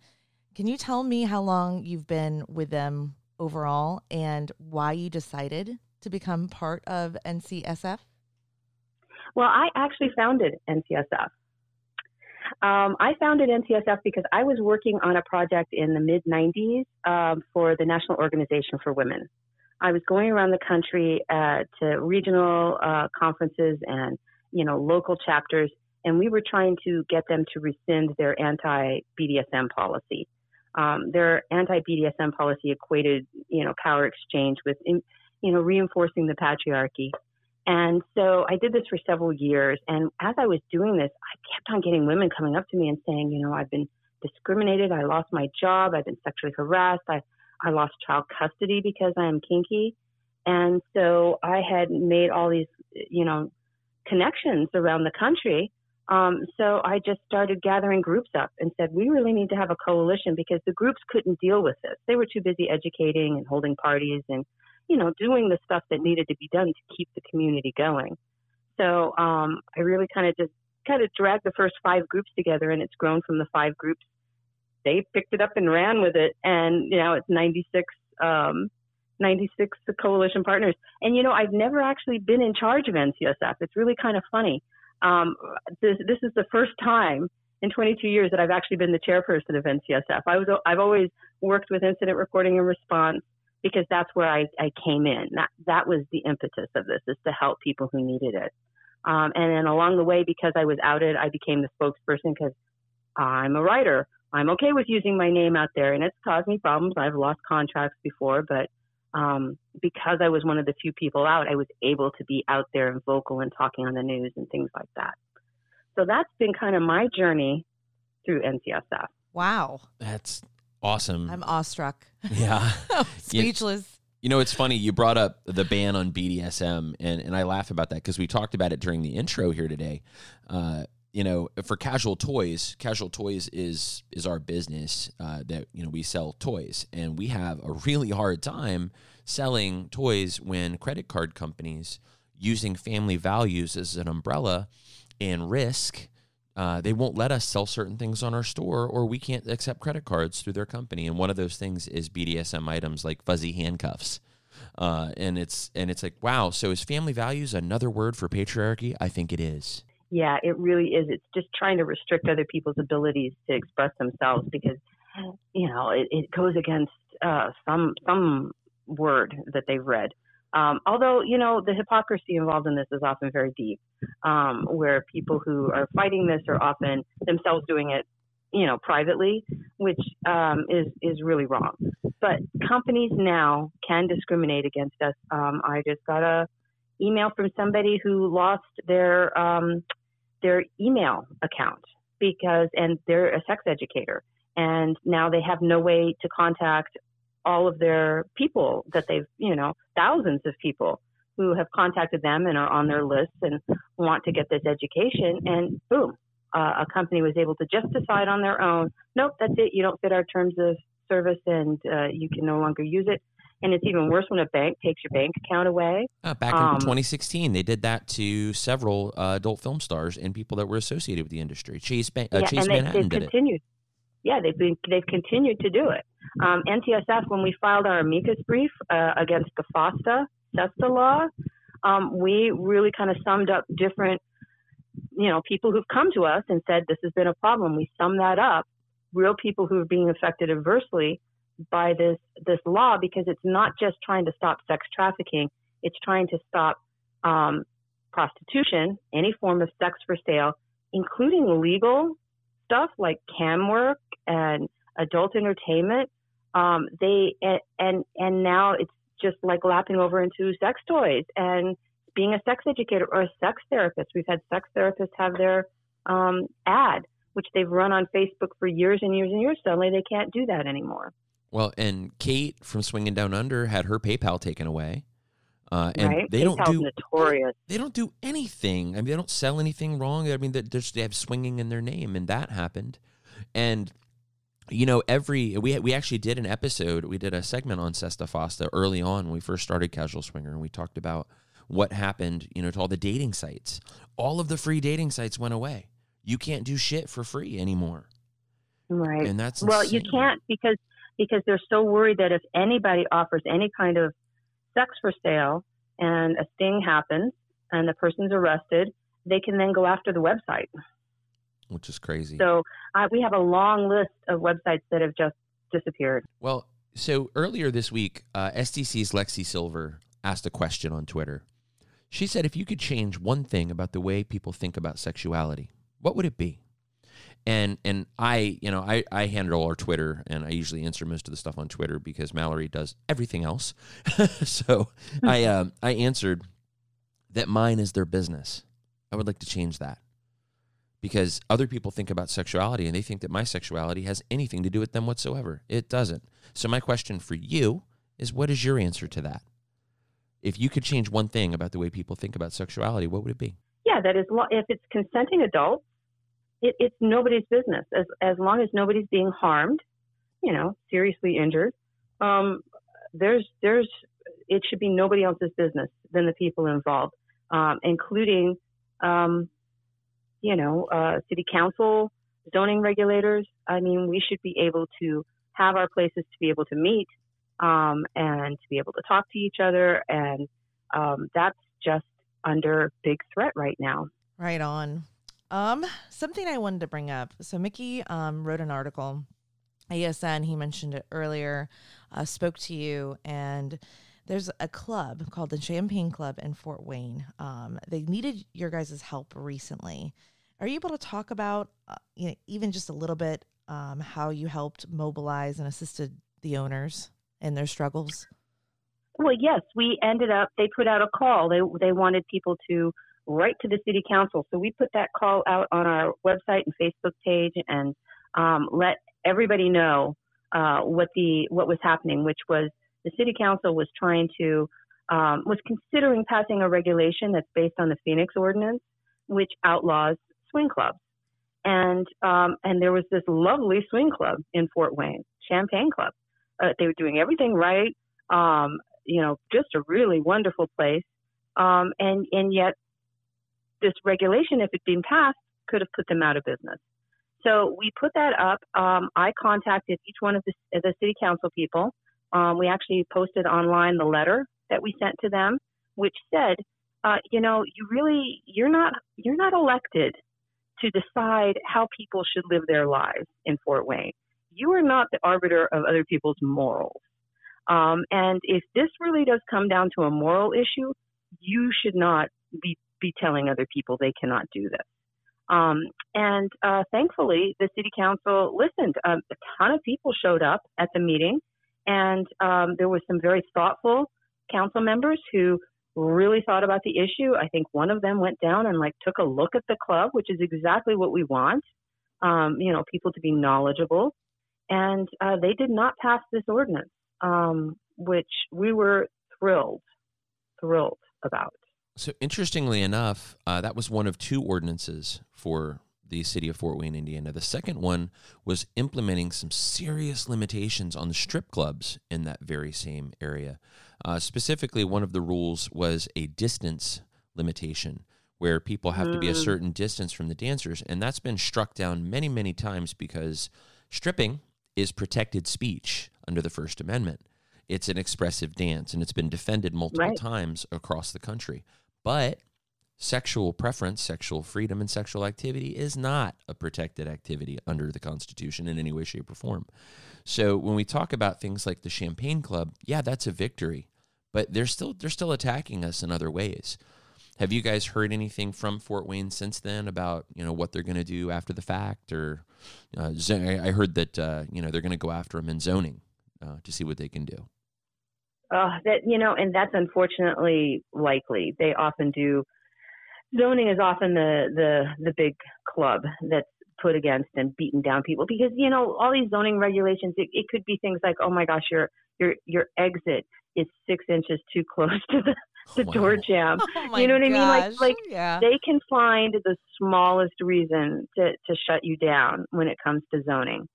Can you tell me how long you've been with them overall and why you decided to become part of NCSF? Well, I actually founded NCSF. Um, I founded NCSF because I was working on a project in the mid 90s um, for the National Organization for Women. I was going around the country uh, to regional uh, conferences and you know local chapters, and we were trying to get them to rescind their anti-BDSM policy. Um, their anti-BDSM policy equated you know power exchange with you know reinforcing the patriarchy and so I did this for several years. And as I was doing this, I kept on getting women coming up to me and saying, you know, I've been discriminated. I lost my job. I've been sexually harassed. I, I lost child custody because I am kinky. And so I had made all these, you know, connections around the country. Um, so I just started gathering groups up and said, we really need to have a coalition because the groups couldn't deal with this. They were too busy educating and holding parties and you know, doing the stuff that needed to be done to keep the community going. So um, I really kind of just kind of dragged the first five groups together, and it's grown from the five groups. They picked it up and ran with it, and you know, it's 96, um, 96 coalition partners. And you know, I've never actually been in charge of NCSF. It's really kind of funny. Um, this, this is the first time in 22 years that I've actually been the chairperson of NCSF. I was I've always worked with incident reporting and response because that's where I, I came in. That that was the impetus of this is to help people who needed it. Um, and then along the way, because I was outed, I became the spokesperson because I'm a writer. I'm okay with using my name out there, and it's caused me problems. I've lost contracts before, but um, because I was one of the few people out, I was able to be out there and vocal and talking on the news and things like that. So that's been kind of my journey through NCSF. Wow. That's awesome. I'm awestruck. Yeah. Speechless. You, you know, it's funny. You brought up the ban on BDSM, and, and I laugh about that because we talked about it during the intro here today. Uh, you know, for casual toys, casual toys is is our business uh, that you know we sell toys, and we have a really hard time selling toys when credit card companies using family values as an umbrella and risk uh, they won't let us sell certain things on our store or we can't accept credit cards through their company. And one of those things is bdsm items like fuzzy handcuffs. Uh, and it's and it's like wow so is family values another word for patriarchy? I think it is. Yeah it really is. It's just trying to restrict other people's abilities to express themselves because you know it, it goes against uh, some some word that they've read Um, although, you know, the hypocrisy involved in this is often very deep, um, where people who are fighting this are often themselves doing it, you know, privately, which um, is is really wrong. But companies now can discriminate against us. Um, I just got a email from somebody who lost their um, their email account because, and they're a sex educator, and now they have no way to contact all of their people that they've, you know, thousands of people who have contacted them and are on their lists and want to get this education. And boom, uh, a company was able to just decide on their own, nope, that's it. You don't fit our terms of service and uh, you can no longer use it. And it's even worse when a bank takes your bank account away. Uh, back um, in 2016, they did that to several uh, adult film stars and people that were associated with the industry. Chase, Ban- uh, yeah, Chase and Manhattan did continued. it. Yeah, they've been they've continued to do it. Um, NCSF, when we filed our amicus brief uh, against the FOSTA SESTA law, um, we really kind of summed up different, you know, people who've come to us and said this has been a problem. We sum that up, real people who are being affected adversely by this this law because it's not just trying to stop sex trafficking; it's trying to stop um, prostitution, any form of sex for sale, including legal stuff like cam work and adult entertainment. Um, they and and now it's just like lapping over into sex toys and being a sex educator or a sex therapist. We've had sex therapists have their um, ad, which they've run on Facebook for years and years and years. Suddenly they can't do that anymore. Well, and Kate from Swinging Down Under had her PayPal taken away. Uh, and right? they don't do notorious. They don't do anything. I mean, they don't sell anything wrong. I mean, they they have swinging in their name, and that happened. And you know, every we we actually did an episode. We did a segment on Sesta Fosta early on when we first started Casual Swinger, and we talked about what happened. You know, to all the dating sites. All of the free dating sites went away. You can't do shit for free anymore. Right. And that's well, insane. you can't because because they're so worried that if anybody offers any kind of sex for sale and a sting happens and the person's arrested, they can then go after the website. Which is crazy. So uh, we have a long list of websites that have just disappeared. Well, so earlier this week, uh, SDC's Lexi Silver asked a question on Twitter. She said, if you could change one thing about the way people think about sexuality, what would it be? And and I you know I I handle our Twitter and I usually answer most of the stuff on Twitter because Mallory does everything else. so I um I answered that mine is their business. I would like to change that because other people think about sexuality and they think that my sexuality has anything to do with them whatsoever. It doesn't. So my question for you is what is your answer to that? If you could change one thing about the way people think about sexuality, what would it be? Yeah, that is if it's consenting adults it, it's nobody's business as as long as nobody's being harmed, you know, seriously injured. Um, there's there's it should be nobody else's business than the people involved, um, including, um, you know, uh, city council, zoning regulators. I mean, we should be able to have our places to be able to meet um, and to be able to talk to each other, and um, that's just under big threat right now. Right on. Um, something I wanted to bring up. So Mickey um, wrote an article. ASN, he mentioned it earlier, uh, spoke to you, and there's a club called the Champagne Club in Fort Wayne. Um, they needed your guys' help recently. Are you able to talk about, uh, you know, even just a little bit, um, how you helped mobilize and assisted the owners in their struggles? Well, yes, we ended up. They put out a call. They they wanted people to right to the city council. So we put that call out on our website and Facebook page and um, let everybody know uh, what the what was happening, which was the city council was trying to um, was considering passing a regulation that's based on the Phoenix ordinance, which outlaws swing clubs. And um, and there was this lovely swing club in Fort Wayne, Champagne Club. Uh, they were doing everything right. Um, you know, just a really wonderful place. Um, and and yet this regulation, if it had been passed, could have put them out of business. So we put that up. Um, I contacted each one of the, the city council people. Um, we actually posted online the letter that we sent to them, which said, uh, you know, you really you're not you're not elected to decide how people should live their lives in Fort Wayne. You are not the arbiter of other people's morals. Um, and if this really does come down to a moral issue, you should not be, be telling other people they cannot do this. Um, and uh, thankfully, the city council listened. Um, a ton of people showed up at the meeting, and um, there was some very thoughtful council members who really thought about the issue. I think one of them went down and like took a look at the club, which is exactly what we want. Um, you know, people to be knowledgeable, and uh, they did not pass this ordinance, um, which we were thrilled, thrilled about. So interestingly enough, uh, that was one of two ordinances for the city of Fort Wayne, Indiana. The second one was implementing some serious limitations on the strip clubs in that very same area. Uh, specifically, one of the rules was a distance limitation where people have mm. to be a mm. certain distance from the dancers. And that's been struck down many, many times because stripping is protected speech under the First Amendment. It's an expressive dance and it's been defended multiple right. times across the country. But sexual preference, sexual freedom, and sexual activity is not a protected activity under the Constitution in any way, shape, or form. So when we talk about things like the Champagne Club, yeah, that's a victory, but they're still they're still attacking us in other ways. Have you guys heard anything from Fort Wayne since then about you know what they're going to do after the fact, or uh, I heard that uh, you know they're going to go after them in zoning uh, to see what they can do. Uh, that you know, and that's unfortunately likely. They often do zoning is often the the the big club that's put against and beaten down people because you know all these zoning regulations it, it could be things like oh my gosh your your your exit is six inches too close to the the wow. door jamb oh you know what gosh. i mean like like yeah. they can find the smallest reason to to shut you down when it comes to zoning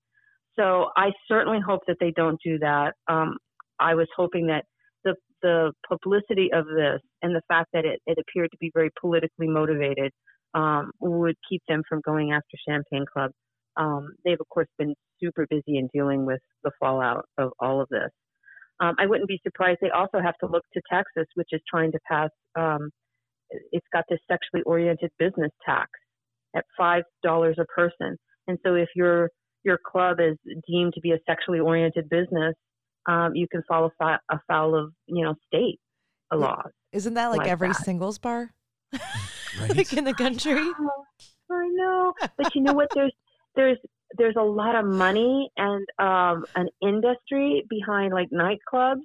so i certainly hope that they don't do that um i was hoping that the the publicity of this and the fact that it, it appeared to be very politically motivated um, would keep them from going after Champagne Club. Um, they've, of course, been super busy in dealing with the fallout of all of this. Um, I wouldn't be surprised. They also have to look to Texas, which is trying to pass, um, it's got this sexually oriented business tax at $5 a person. And so if your, your club is deemed to be a sexually oriented business, um, you can fall afoul of you know state laws. Isn't that like, like every that. singles bar, right? like in the country? I know, but you know what? There's there's there's a lot of money and um, an industry behind like nightclubs,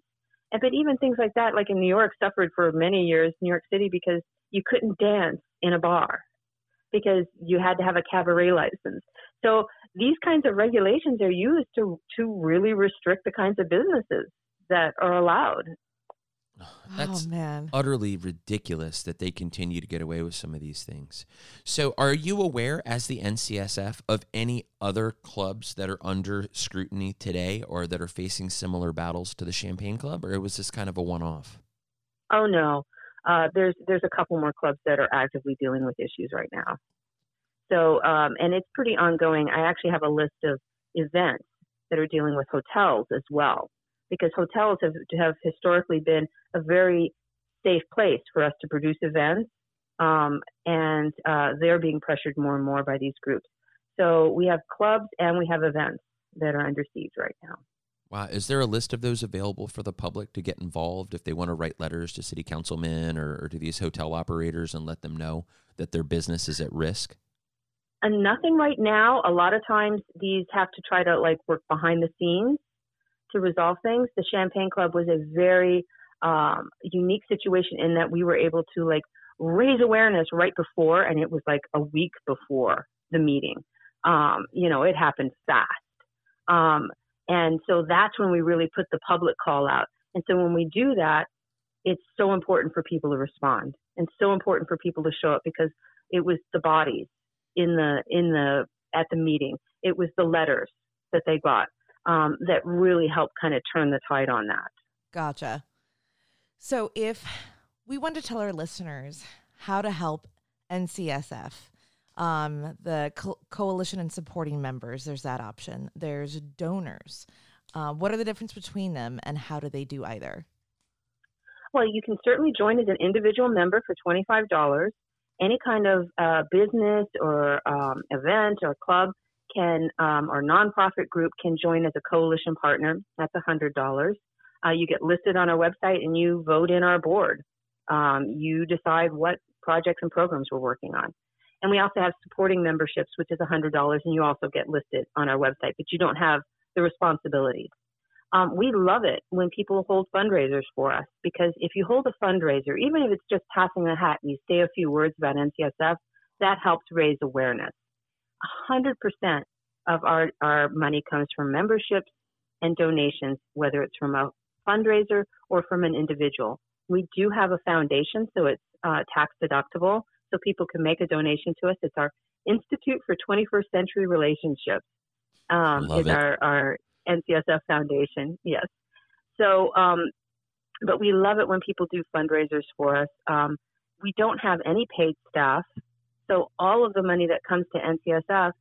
and but even things like that, like in New York, suffered for many years, New York City, because you couldn't dance in a bar because you had to have a cabaret license. So these kinds of regulations are used to to really restrict the kinds of businesses that are allowed. That's oh, man. utterly ridiculous that they continue to get away with some of these things. So, are you aware, as the NCSF, of any other clubs that are under scrutiny today or that are facing similar battles to the Champagne Club, or was this kind of a one off? Oh, no. Uh, there's there's a couple more clubs that are actively dealing with issues right now. So, um, and it's pretty ongoing. I actually have a list of events that are dealing with hotels as well, because hotels have, have historically been a very safe place for us to produce events, um, and uh, they're being pressured more and more by these groups. So we have clubs and we have events that are under siege right now. Wow. Is there a list of those available for the public to get involved if they want to write letters to city councilmen or, or to these hotel operators and let them know that their business is at risk? And nothing right now. A lot of times these have to try to like work behind the scenes to resolve things. The Champagne Club was a very um, unique situation in that we were able to like raise awareness right before, and it was like a week before the meeting. Um, you know, it happened fast. Um, and so that's when we really put the public call out. And so when we do that, it's so important for people to respond and so important for people to show up because it was the bodies in the in the at the meeting. It was the letters that they got um, that really helped kind of turn the tide on that. Gotcha. So if we want to tell our listeners how to help NCSF, um, the co- coalition and supporting members, there's that option. There's donors. Uh, what are the difference between them, and how do they do either? Well, you can certainly join as an individual member for twenty five dollars any kind of uh, business or um, event or club can um, or nonprofit group can join as a coalition partner. That's $100. Uh, you get listed on our website and you vote in our board. Um, you decide what projects and programs we're working on. And we also have supporting memberships, which is $100, and you also get listed on our website, but you don't have the responsibilities. Um, we love it when people hold fundraisers for us because if you hold a fundraiser, even if it's just passing a hat and you say a few words about NCSF, that helps raise awareness. 100% of our, our money comes from memberships and donations, whether it's from a fundraiser or from an individual. We do have a foundation, so it's uh, tax deductible, so people can make a donation to us. It's our Institute for 21st Century Relationships. Um, is our, our NCSF Foundation, yes. So, um, but we love it when people do fundraisers for us. Um, we don't have any paid staff, so all of the money that comes to NCSF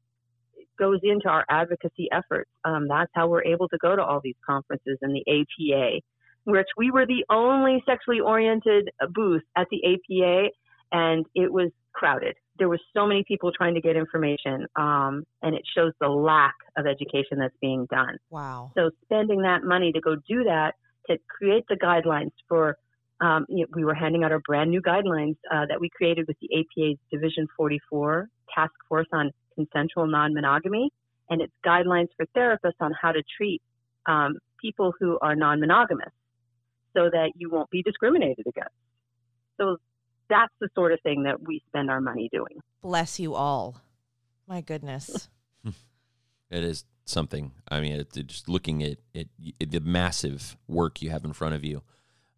goes into our advocacy efforts. Um, that's how we're able to go to all these conferences and the APA, which we were the only sexually oriented booth at the APA, and it was crowded. There were so many people trying to get information, um, and it shows the lack of education that's being done. Wow. So spending that money to go do that to create the guidelines for um, you know, we were handing out our brand new guidelines uh, that we created with the APA's Division 44 Task Force on Consensual Non-Monogamy, and it's guidelines for therapists on how to treat um, people who are non-monogamous, so that you won't be discriminated against. So that's the sort of thing that we spend our money doing. Bless you all. My goodness. it is something. I mean, it, it just looking at it, the massive work you have in front of you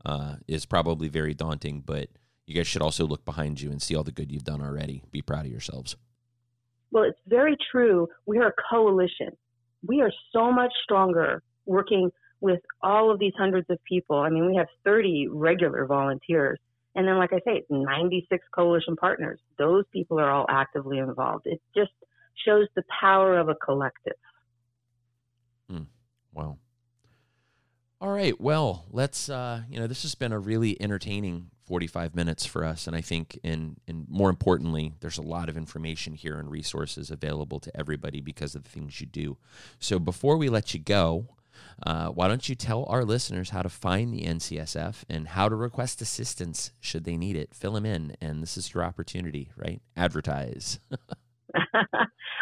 uh, is probably very daunting, but you guys should also look behind you and see all the good you've done already. Be proud of yourselves. Well, it's very true. We are a coalition. We are so much stronger working with all of these hundreds of people. I mean, we have 30 regular volunteers. And then, like I say, 96 coalition partners. Those people are all actively involved. It just shows the power of a collective. Mm, wow. All right. Well, let's, uh, you know, this has been a really entertaining 45 minutes for us. And I think, and, and more importantly, there's a lot of information here and resources available to everybody because of the things you do. So before we let you go, uh, why don't you tell our listeners how to find the NCSF and how to request assistance should they need it? Fill them in, and this is your opportunity, right? Advertise.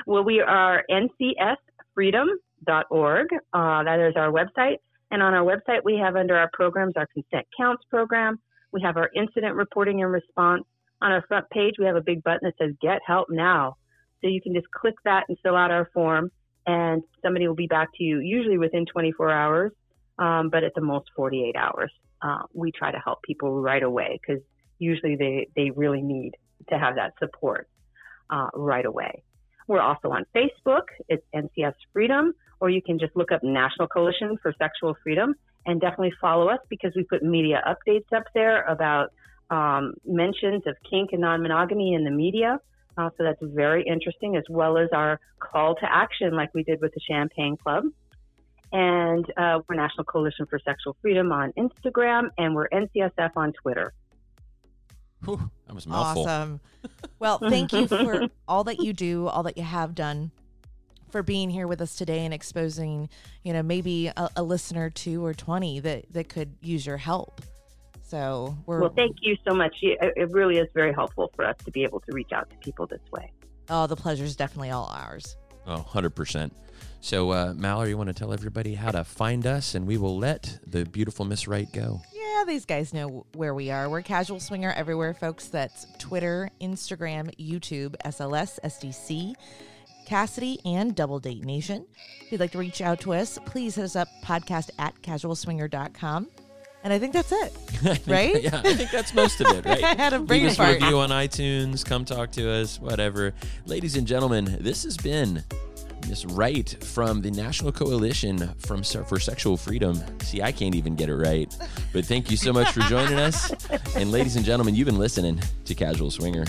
well, we are ncsfreedom.org. Uh, that is our website. And on our website, we have under our programs our consent counts program. We have our incident reporting and response. On our front page, we have a big button that says Get Help Now. So you can just click that and fill out our form, and somebody will be back to you, usually within 24 hours, um, but at the most 48 hours. Uh, we try to help people right away because usually they, they really need to have that support uh, right away. We're also on Facebook. It's NCS Freedom or you can just look up National Coalition for Sexual Freedom and definitely follow us because we put media updates up there about um, mentions of kink and non-monogamy in the media. Uh, so that's very interesting, as well as our call to action, like we did with the Champagne Club. And uh, we're National Coalition for Sexual Freedom on Instagram, and we're NCSF on Twitter. Whew, that was mouthful. Awesome. Well, thank you for all that you do, all that you have done for being here with us today and exposing, you know, maybe a, a listener two or 20 that, that could use your help. So we're. Well, thank you so much. It really is very helpful for us to be able to reach out to people this way. Oh, the pleasure is definitely all ours. Oh, 100%. So, uh, Mallory, you want to tell everybody how to find us, and we will let the beautiful Miss Wright go. Yeah, these guys know where we are. We're Casual Swinger everywhere, folks. That's Twitter, Instagram, YouTube, SLS, SDC. Kasidie, and Double Date Nation. If you'd like to reach out to us, please hit us up podcast at casualswinger.com. And I think that's it, right? yeah, I think that's most of it, right? I had a brain Leave us a review on iTunes. Come talk to us, whatever. Ladies and gentlemen, this has been Miss Wright from the National Coalition from for Sexual Freedom. See, I can't even get it right, but thank you so much for joining us. And ladies and gentlemen, you've been listening to Casual Swinger.